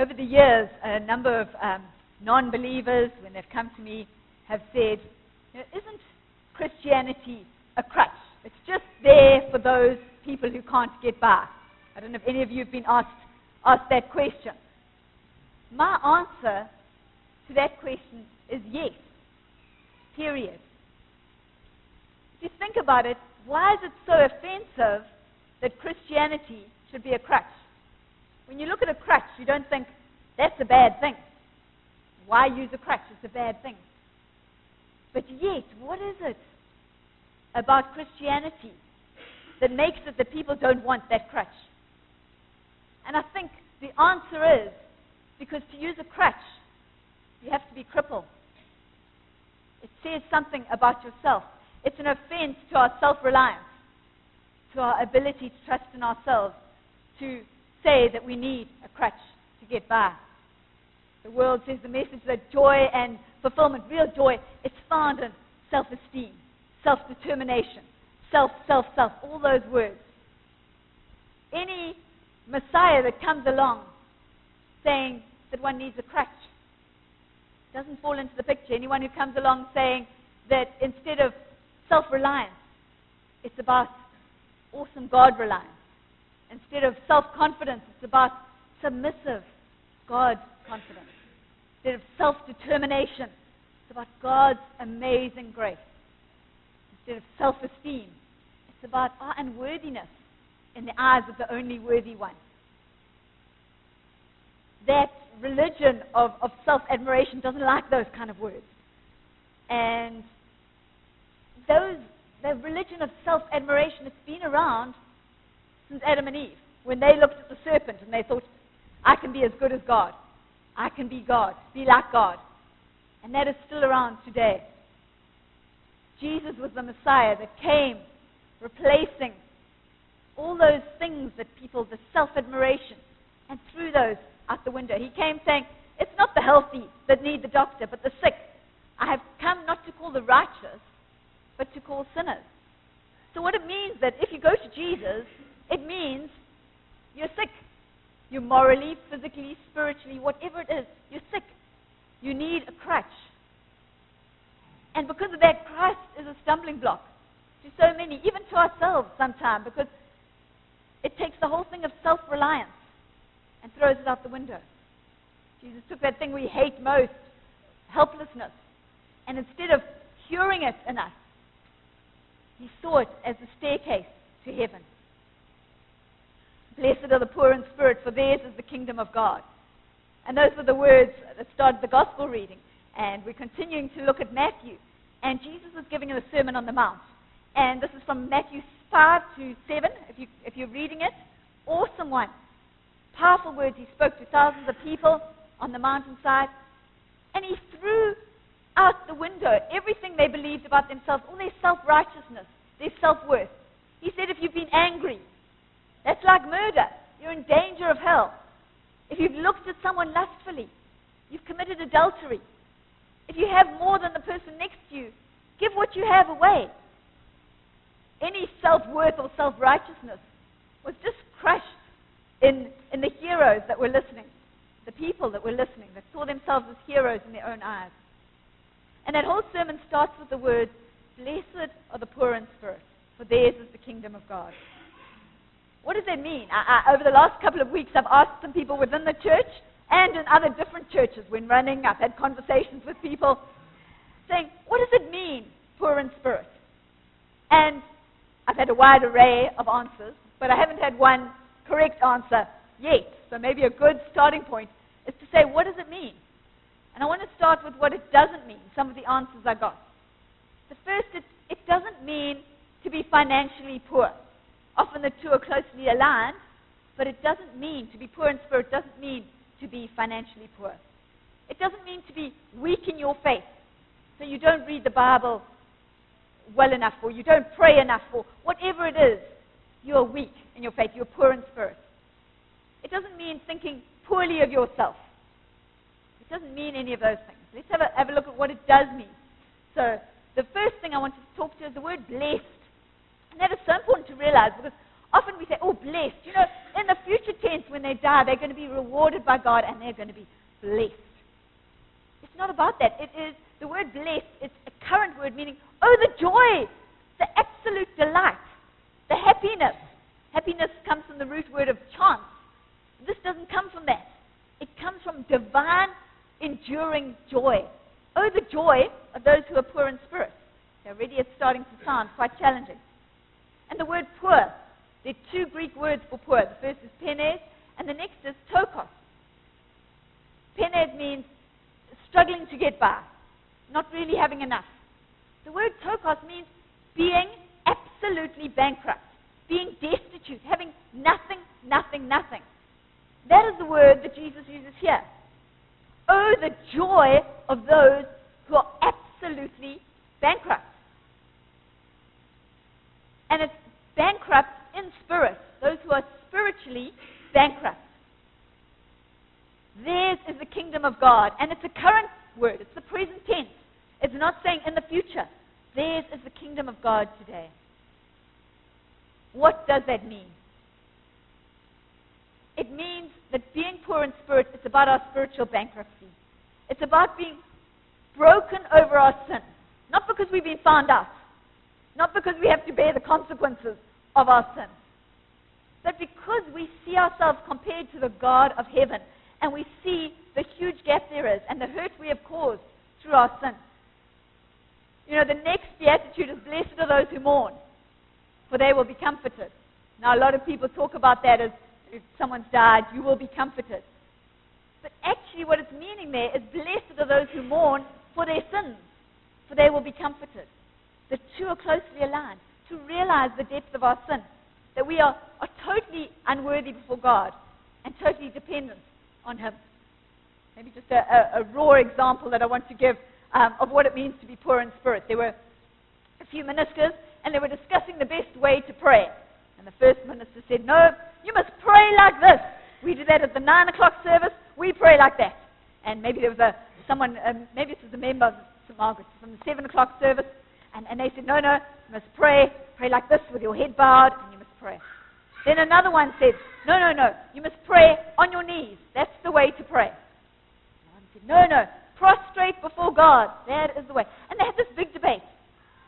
over the years, a number of um, non believers, when they've come to me, have said, you know, Isn't Christianity a crutch? It's just there for those people who can't get by. I don't know if any of you have been asked, asked that question. My answer to that question is yes. Period. If you think about it, why is it so offensive that Christianity should be a crutch? When you look at a crutch, you don't think, that's a bad thing. Why use a crutch? It's a bad thing. But yet, what is it about Christianity that makes it that people don't want that crutch? And I think the answer is because to use a crutch, you have to be crippled. It says something about yourself. It's an offense to our self reliance, to our ability to trust in ourselves, to say that we need a crutch to get by. The world says the message that joy and fulfillment, real joy, is found in self esteem, self determination, self, self, self, all those words. Any Messiah that comes along saying that one needs a crutch doesn't fall into the picture. Anyone who comes along saying that instead of self reliance, it's about awesome God reliance. Instead of self confidence, it's about submissive God confidence. Instead of self determination, it's about God's amazing grace. Instead of self esteem, it's about our unworthiness in the eyes of the only worthy one. That religion of, of self admiration doesn't like those kind of words. And those, the religion of self admiration, it's been around since Adam and Eve, when they looked at the serpent and they thought, I can be as good as God. I can be God, be like God. And that is still around today. Jesus was the Messiah that came replacing all those things that people, the self admiration, and threw those out the window. He came saying, It's not the healthy that need the doctor, but the sick. I have come not to call the righteous, but to call sinners. So, what it means that if you go to Jesus, it means you're sick. You're morally, physically, spiritually, whatever it is, you're sick. You need a crutch. And because of that, Christ is a stumbling block to so many, even to ourselves sometimes, because it takes the whole thing of self reliance and throws it out the window. Jesus took that thing we hate most, helplessness, and instead of curing it in us, he saw it as a staircase to heaven. Blessed are the poor in spirit, for theirs is the kingdom of God. And those were the words that started the gospel reading. And we're continuing to look at Matthew. And Jesus is giving a Sermon on the Mount. And this is from Matthew 5 to 7, if, you, if you're reading it. Awesome one. Powerful words. He spoke to thousands of people on the mountainside. And he threw out the window everything they believed about themselves, all their self righteousness, their self worth. He said, if you've been angry, that's like murder. You're in danger of hell. If you've looked at someone lustfully, you've committed adultery. If you have more than the person next to you, give what you have away. Any self worth or self righteousness was just crushed in, in the heroes that were listening, the people that were listening, that saw themselves as heroes in their own eyes. And that whole sermon starts with the words, Blessed are the poor in spirit, for theirs is the kingdom of God. What does that mean? I, I, over the last couple of weeks, I've asked some people within the church and in other different churches when running. I've had conversations with people saying, What does it mean, poor in spirit? And I've had a wide array of answers, but I haven't had one correct answer yet. So maybe a good starting point is to say, What does it mean? And I want to start with what it doesn't mean, some of the answers I got. The first, it, it doesn't mean to be financially poor. Often the two are closely aligned, but it doesn't mean to be poor in spirit doesn't mean to be financially poor. It doesn't mean to be weak in your faith. So you don't read the Bible well enough, or you don't pray enough, or whatever it is, you're weak in your faith, you're poor in spirit. It doesn't mean thinking poorly of yourself. It doesn't mean any of those things. Let's have a, have a look at what it does mean. So, the first thing I want to talk to is the word blessed. And that is so important to realize because often we say, oh, blessed. You know, in the future tense, when they die, they're going to be rewarded by God and they're going to be blessed. It's not about that. It is the word blessed, it's a current word meaning, oh, the joy, the absolute delight, the happiness. Happiness comes from the root word of chance. This doesn't come from that. It comes from divine, enduring joy. Oh, the joy of those who are poor in spirit. Already it's starting to sound quite challenging. And the word poor, there are two Greek words for poor. The first is penes, and the next is ptochos. Penes means struggling to get by, not really having enough. The word ptochos means being absolutely bankrupt, being destitute, having nothing, nothing, nothing. That is the word that Jesus uses here. Oh, the joy of those who are absolutely bankrupt. And it's bankrupt in spirit, those who are spiritually bankrupt. Theirs is the kingdom of God. And it's a current word, it's the present tense. It's not saying in the future. Theirs is the kingdom of God today. What does that mean? It means that being poor in spirit is about our spiritual bankruptcy. It's about being broken over our sin. Not because we've been found out, not because we have to bear the consequences of our sin, but because we see ourselves compared to the God of heaven and we see the huge gap there is and the hurt we have caused through our sin. You know, the next beatitude is blessed are those who mourn, for they will be comforted. Now, a lot of people talk about that as if someone's died, you will be comforted. But actually, what it's meaning there is blessed are those who mourn for their sins, for they will be comforted. The two are closely aligned. To realize the depth of our sin, that we are, are totally unworthy before God and totally dependent on Him. Maybe just a, a, a raw example that I want to give um, of what it means to be poor in spirit. There were a few ministers, and they were discussing the best way to pray. And the first minister said, No, you must pray like this. We do that at the 9 o'clock service. We pray like that. And maybe there was a someone, um, maybe this was a member of St. Margaret's from the 7 o'clock service. And, and they said, No, no, you must pray. Pray like this with your head bowed, and you must pray. Then another one said, No, no, no, you must pray on your knees. That's the way to pray. One said, No, no, prostrate before God. That is the way. And they had this big debate.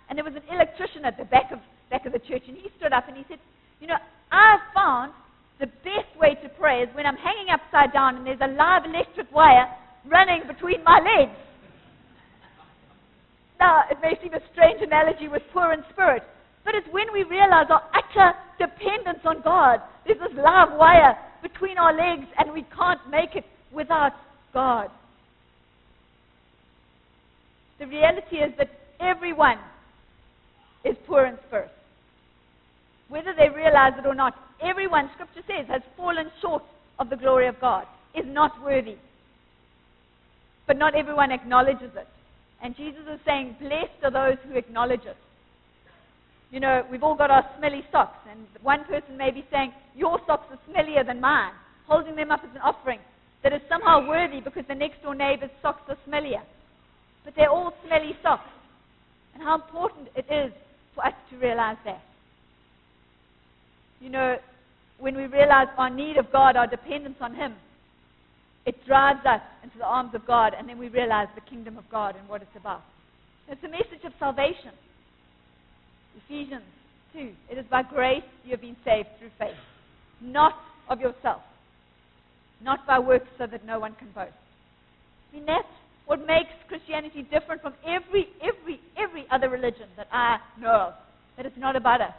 And there was an electrician at the back of, back of the church, and he stood up and he said, You know, I've found the best way to pray is when I'm hanging upside down and there's a live electric wire running between my legs. Now, it may seem a strange analogy with poor in spirit, but it's when we realize our utter dependence on God. There's this live wire between our legs, and we can't make it without God. The reality is that everyone is poor in spirit. Whether they realize it or not, everyone, Scripture says, has fallen short of the glory of God, is not worthy. But not everyone acknowledges it. And Jesus is saying, Blessed are those who acknowledge it. You know, we've all got our smelly socks, and one person may be saying, Your socks are smellier than mine, holding them up as an offering that is somehow worthy because the next door neighbor's socks are smellier but they're all smelly socks. And how important it is for us to realize that. You know, when we realize our need of God, our dependence on Him, it drives us into the arms of God, and then we realize the kingdom of God and what it's about. It's a message of salvation. Ephesians 2. It is by grace you have been saved through faith, not of yourself, not by works so that no one can boast. I mean, that's what makes Christianity different from every, every, every other religion that I know of. That it's not about us.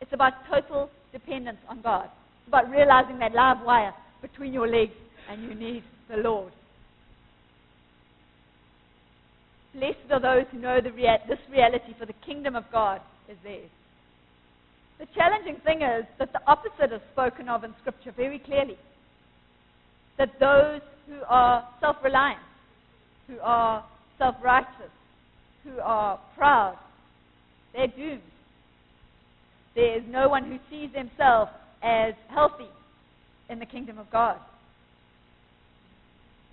It's about total dependence on God. It's about realizing that live wire between your legs and you need the Lord. Blessed are those who know rea- this reality, for the kingdom of God is theirs. The challenging thing is that the opposite is spoken of in Scripture very clearly. That those who are self reliant, who are self righteous, who are proud, they're doomed. There is no one who sees themselves as healthy in the kingdom of God.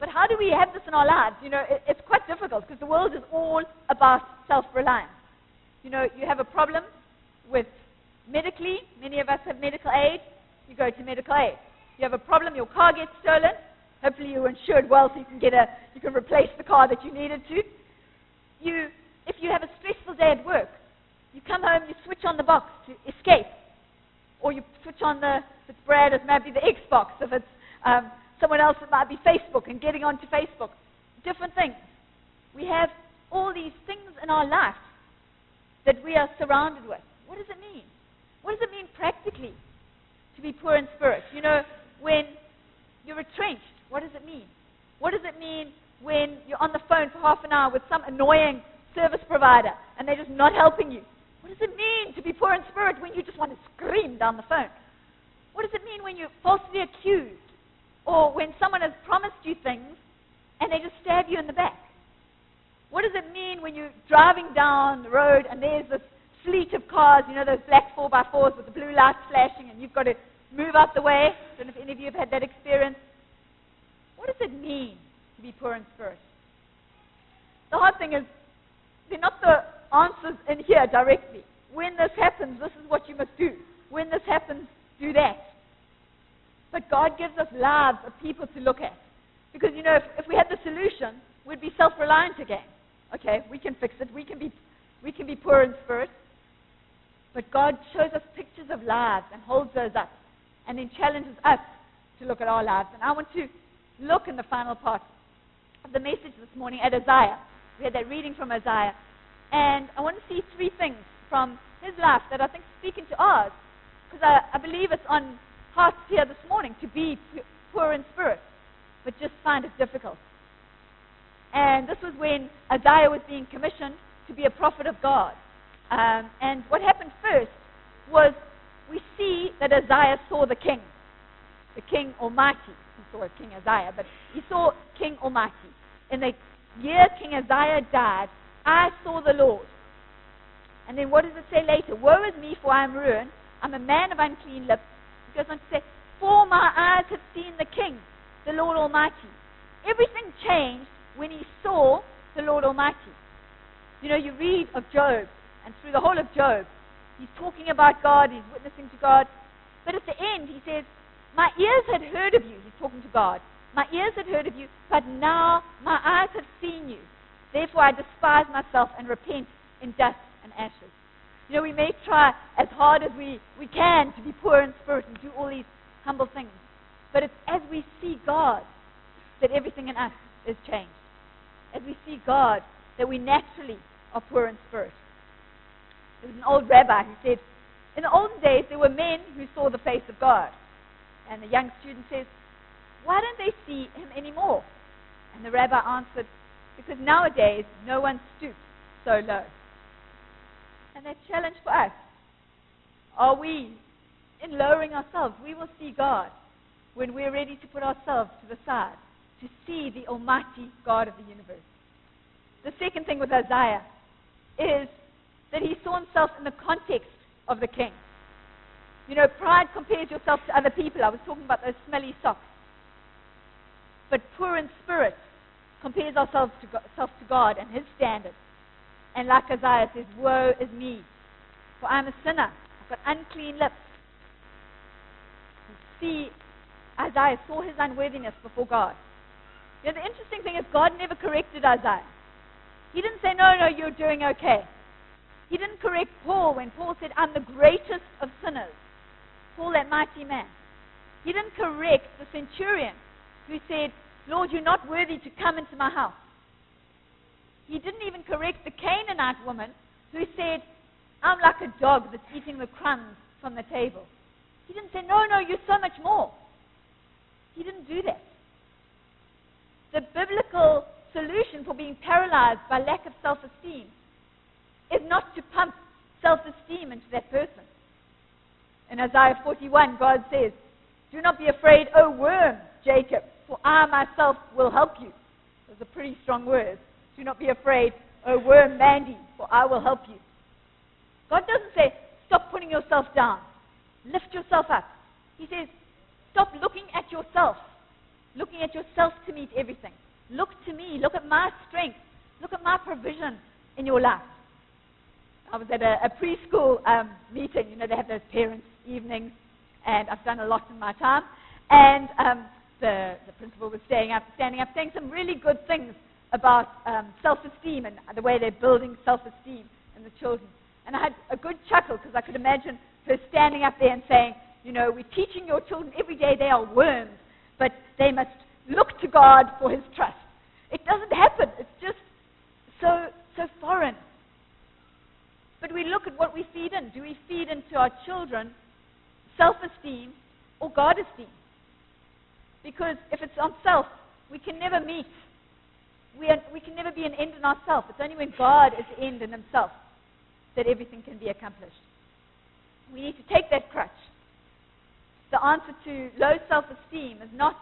But how do we have this in our lives? You know, it, it's quite difficult because the world is all about self reliance. You know, you have a problem with medically, many of us have medical aid. you go to medical aid. You have a problem, your car gets stolen. Hopefully you're insured well so you can get a you can replace the car that you needed to. You if you have a stressful day at work, you come home, you switch on the box to escape. Or you switch on the if it's Brad, it might be the Xbox. If it's um, someone else, it might be Facebook and getting onto Facebook. Different things. We have all these things in our life that we are surrounded with. What does it mean? What does it mean practically to be poor in spirit? You know, when you're retrenched, what does it mean? What does it mean when you're on the phone for half an hour with some annoying service provider and they're just not helping you? What does it mean to be poor in spirit when you just want to scream down the phone? What does it mean when you're falsely accused? Or when someone has promised you things and they just stab you in the back? What does it mean when you're driving down the road and there's this fleet of cars, you know, those black 4x4s with the blue lights flashing, and you've got to move out the way? I don't know if any of you have had that experience. What does it mean to be poor in spirit? The hard thing is, they're not the answers in here directly. When this happens, this is what you must do. When this happens, do that. But God gives us lives of people to look at. Because, you know, if, if we had the solution, we'd be self reliant again. Okay, we can fix it. We can be, we can be poor in spirit. But God shows us pictures of lives and holds those up and then challenges us to look at our lives. And I want to look in the final part of the message this morning at Isaiah. We had that reading from Isaiah. And I want to see three things from his life that I think speak into ours. Because I, I believe it's on hearts here this morning to be poor in spirit, but just find it difficult. And this was when Isaiah was being commissioned to be a prophet of God. Um, and what happened first was we see that Isaiah saw the king, the king Almighty. He saw King Uzziah, but he saw King Almighty. In the year King Uzziah died, I saw the Lord. And then what does it say later? Woe is me, for I am ruined. I'm a man of unclean lips. Goes on to say, For my eyes have seen the King, the Lord Almighty. Everything changed when he saw the Lord Almighty. You know, you read of Job, and through the whole of Job, he's talking about God, he's witnessing to God. But at the end, he says, My ears had heard of you. He's talking to God. My ears had heard of you, but now my eyes have seen you. Therefore I despise myself and repent in dust and ashes. You know, we may try as hard as we, we can to be poor in spirit and do all these humble things. But it's as we see God that everything in us is changed. As we see God that we naturally are poor in spirit. There was an old rabbi who said, in the olden days, there were men who saw the face of God. And the young student says, Why don't they see him anymore? And the rabbi answered, Because nowadays, no one stoops so low. And that challenge for us are we, in lowering ourselves, we will see God when we're ready to put ourselves to the side to see the Almighty God of the universe. The second thing with Isaiah is that he saw himself in the context of the king. You know, pride compares yourself to other people. I was talking about those smelly socks. But poor in spirit compares ourselves to God, to God and his standards. And like Isaiah says, Woe is me, for I'm a sinner. I've got unclean lips. see, Isaiah saw his unworthiness before God. You know, the interesting thing is God never corrected Isaiah. He didn't say, no, no, you're doing okay. He didn't correct Paul when Paul said, I'm the greatest of sinners. Paul, that mighty man. He didn't correct the centurion who said, Lord, you're not worthy to come into my house. He didn't even correct the Canaanite woman who said, I'm like a dog that's eating the crumbs from the table. He didn't say, No, no, you're so much more. He didn't do that. The biblical solution for being paralyzed by lack of self esteem is not to pump self esteem into that person. In Isaiah 41, God says, Do not be afraid, O worm, Jacob, for I myself will help you. Those are pretty strong words. Do not be afraid, O worm, Mandy, for I will help you. God doesn't say, Stop putting yourself down. Lift yourself up. He says, Stop looking at yourself, looking at yourself to meet everything. Look to me. Look at my strength. Look at my provision in your life. I was at a, a preschool um, meeting. You know, they have those parents' evenings. and I've done a lot in my time. And um, the, the principal was standing up, standing up, saying some really good things about um, self-esteem and the way they're building self-esteem in the children. And I had a good chuckle because I could imagine her standing up there and saying, you know, we're teaching your children every day they are worms, but they must look to God for his trust. It doesn't happen. It's just so, so foreign. But we look at what we feed in. Do we feed into our children self esteem or God esteem? Because if it's on self, we can never meet. We, are, we can never be an end in ourselves. It's only when God is the end in himself that everything can be accomplished. We need to take that crutch. The answer to low self esteem is not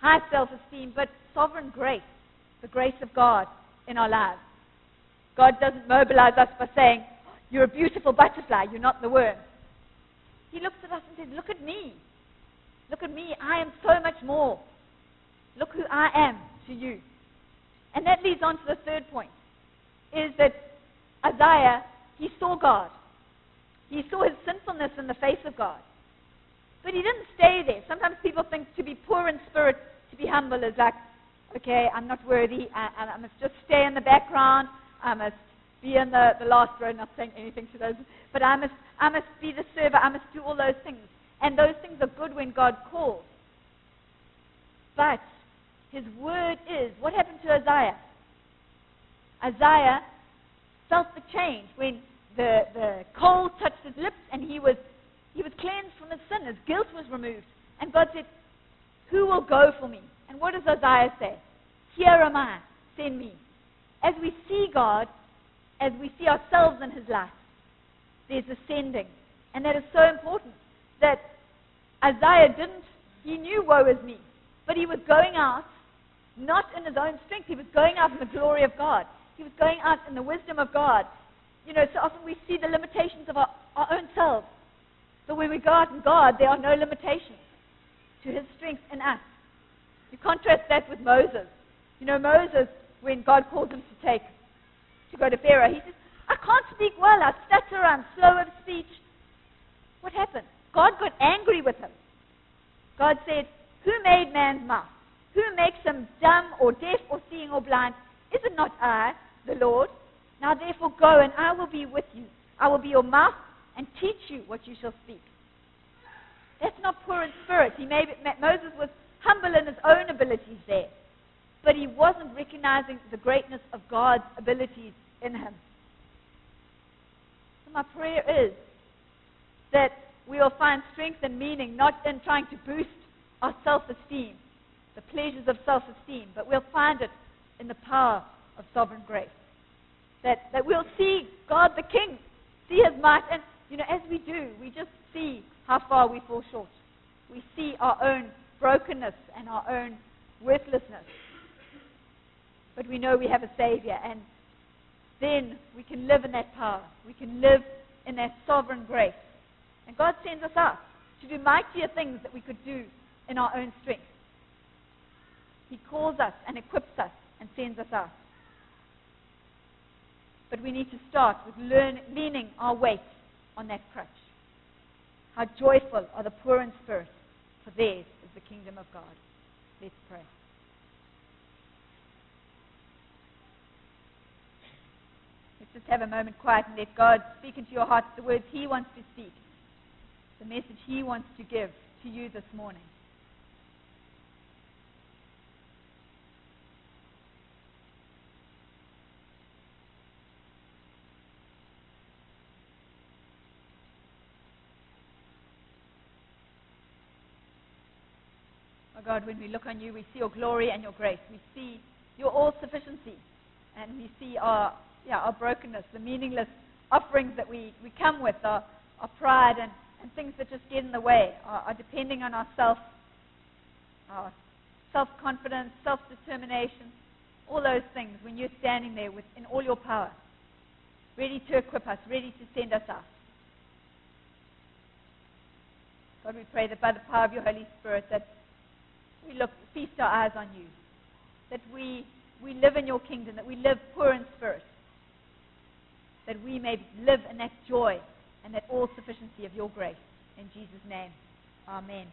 high self esteem, but sovereign grace, the grace of God in our lives. God doesn't mobilize us by saying, You're a beautiful butterfly, you're not the worm. He looks at us and says, Look at me. Look at me. I am so much more. Look who I am to you. And that leads on to the third point is that Isaiah, he saw God. He saw his sinfulness in the face of God. But he didn't stay there. Sometimes people think to be poor in spirit, to be humble, is like, okay, I'm not worthy. I, I must just stay in the background. I must be in the, the last row, not saying anything to those. But I must, I must be the server. I must do all those things. And those things are good when God calls. But his word is what happened to Isaiah? Isaiah felt the change when the, the coal touched his lips and he was, he was cleansed from his sin. His guilt was removed. And God said, Who will go for me? And what does Isaiah say? Here am I, send me. As we see God, as we see ourselves in his life, there's ascending. And that is so important that Isaiah didn't, he knew woe is me, but he was going out not in his own strength. He was going out in the glory of God. He was going out in the wisdom of God. You know, so often we see the limitations of our, our own selves. But when we go out in God, there are no limitations to his strength in us. You contrast that with Moses. You know, Moses, when God calls him to take, to go to Pharaoh, he says, I can't speak well. I stutter. I'm slow of speech. What happened? God got angry with him. God said, Who made man's mouth? Who makes him dumb or deaf or seeing or blind? Is it not I, the Lord? Now therefore go, and I will be with you. I will be your mouth and teach you what you shall speak. That's not poor in spirit. He made, Moses was humble in his own abilities there, but he wasn't recognizing the greatness of God's abilities in him. So my prayer is that we will find strength and meaning not in trying to boost our self esteem, the pleasures of self esteem, but we'll find it in the power of sovereign grace. That, that we'll see God the King, see his might, and you know, as we do, we just see how far we fall short. We see our own brokenness and our own worthlessness. But we know we have a Savior, and then we can live in that power. We can live in that sovereign grace. And God sends us out to do mightier things that we could do in our own strength. He calls us and equips us and sends us out. But we need to start with learn, leaning our weight on that crutch. How joyful are the poor in spirit, for theirs is the kingdom of God. Let's pray. Let's just have a moment quiet and let God speak into your heart the words He wants to speak the message He wants to give to you this morning. God, when we look on you, we see your glory and your grace. We see your all sufficiency. And we see our, yeah, our brokenness, the meaningless offerings that we, we come with, our, our pride and and things that just get in the way our, are depending on ourself, our self confidence, self determination, all those things when you're standing there with, in all your power, ready to equip us, ready to send us out. God, we pray that by the power of your Holy Spirit that we look, feast our eyes on you, that we, we live in your kingdom, that we live poor in spirit, that we may live in that joy and that all sufficiency of your grace. In Jesus' name, amen.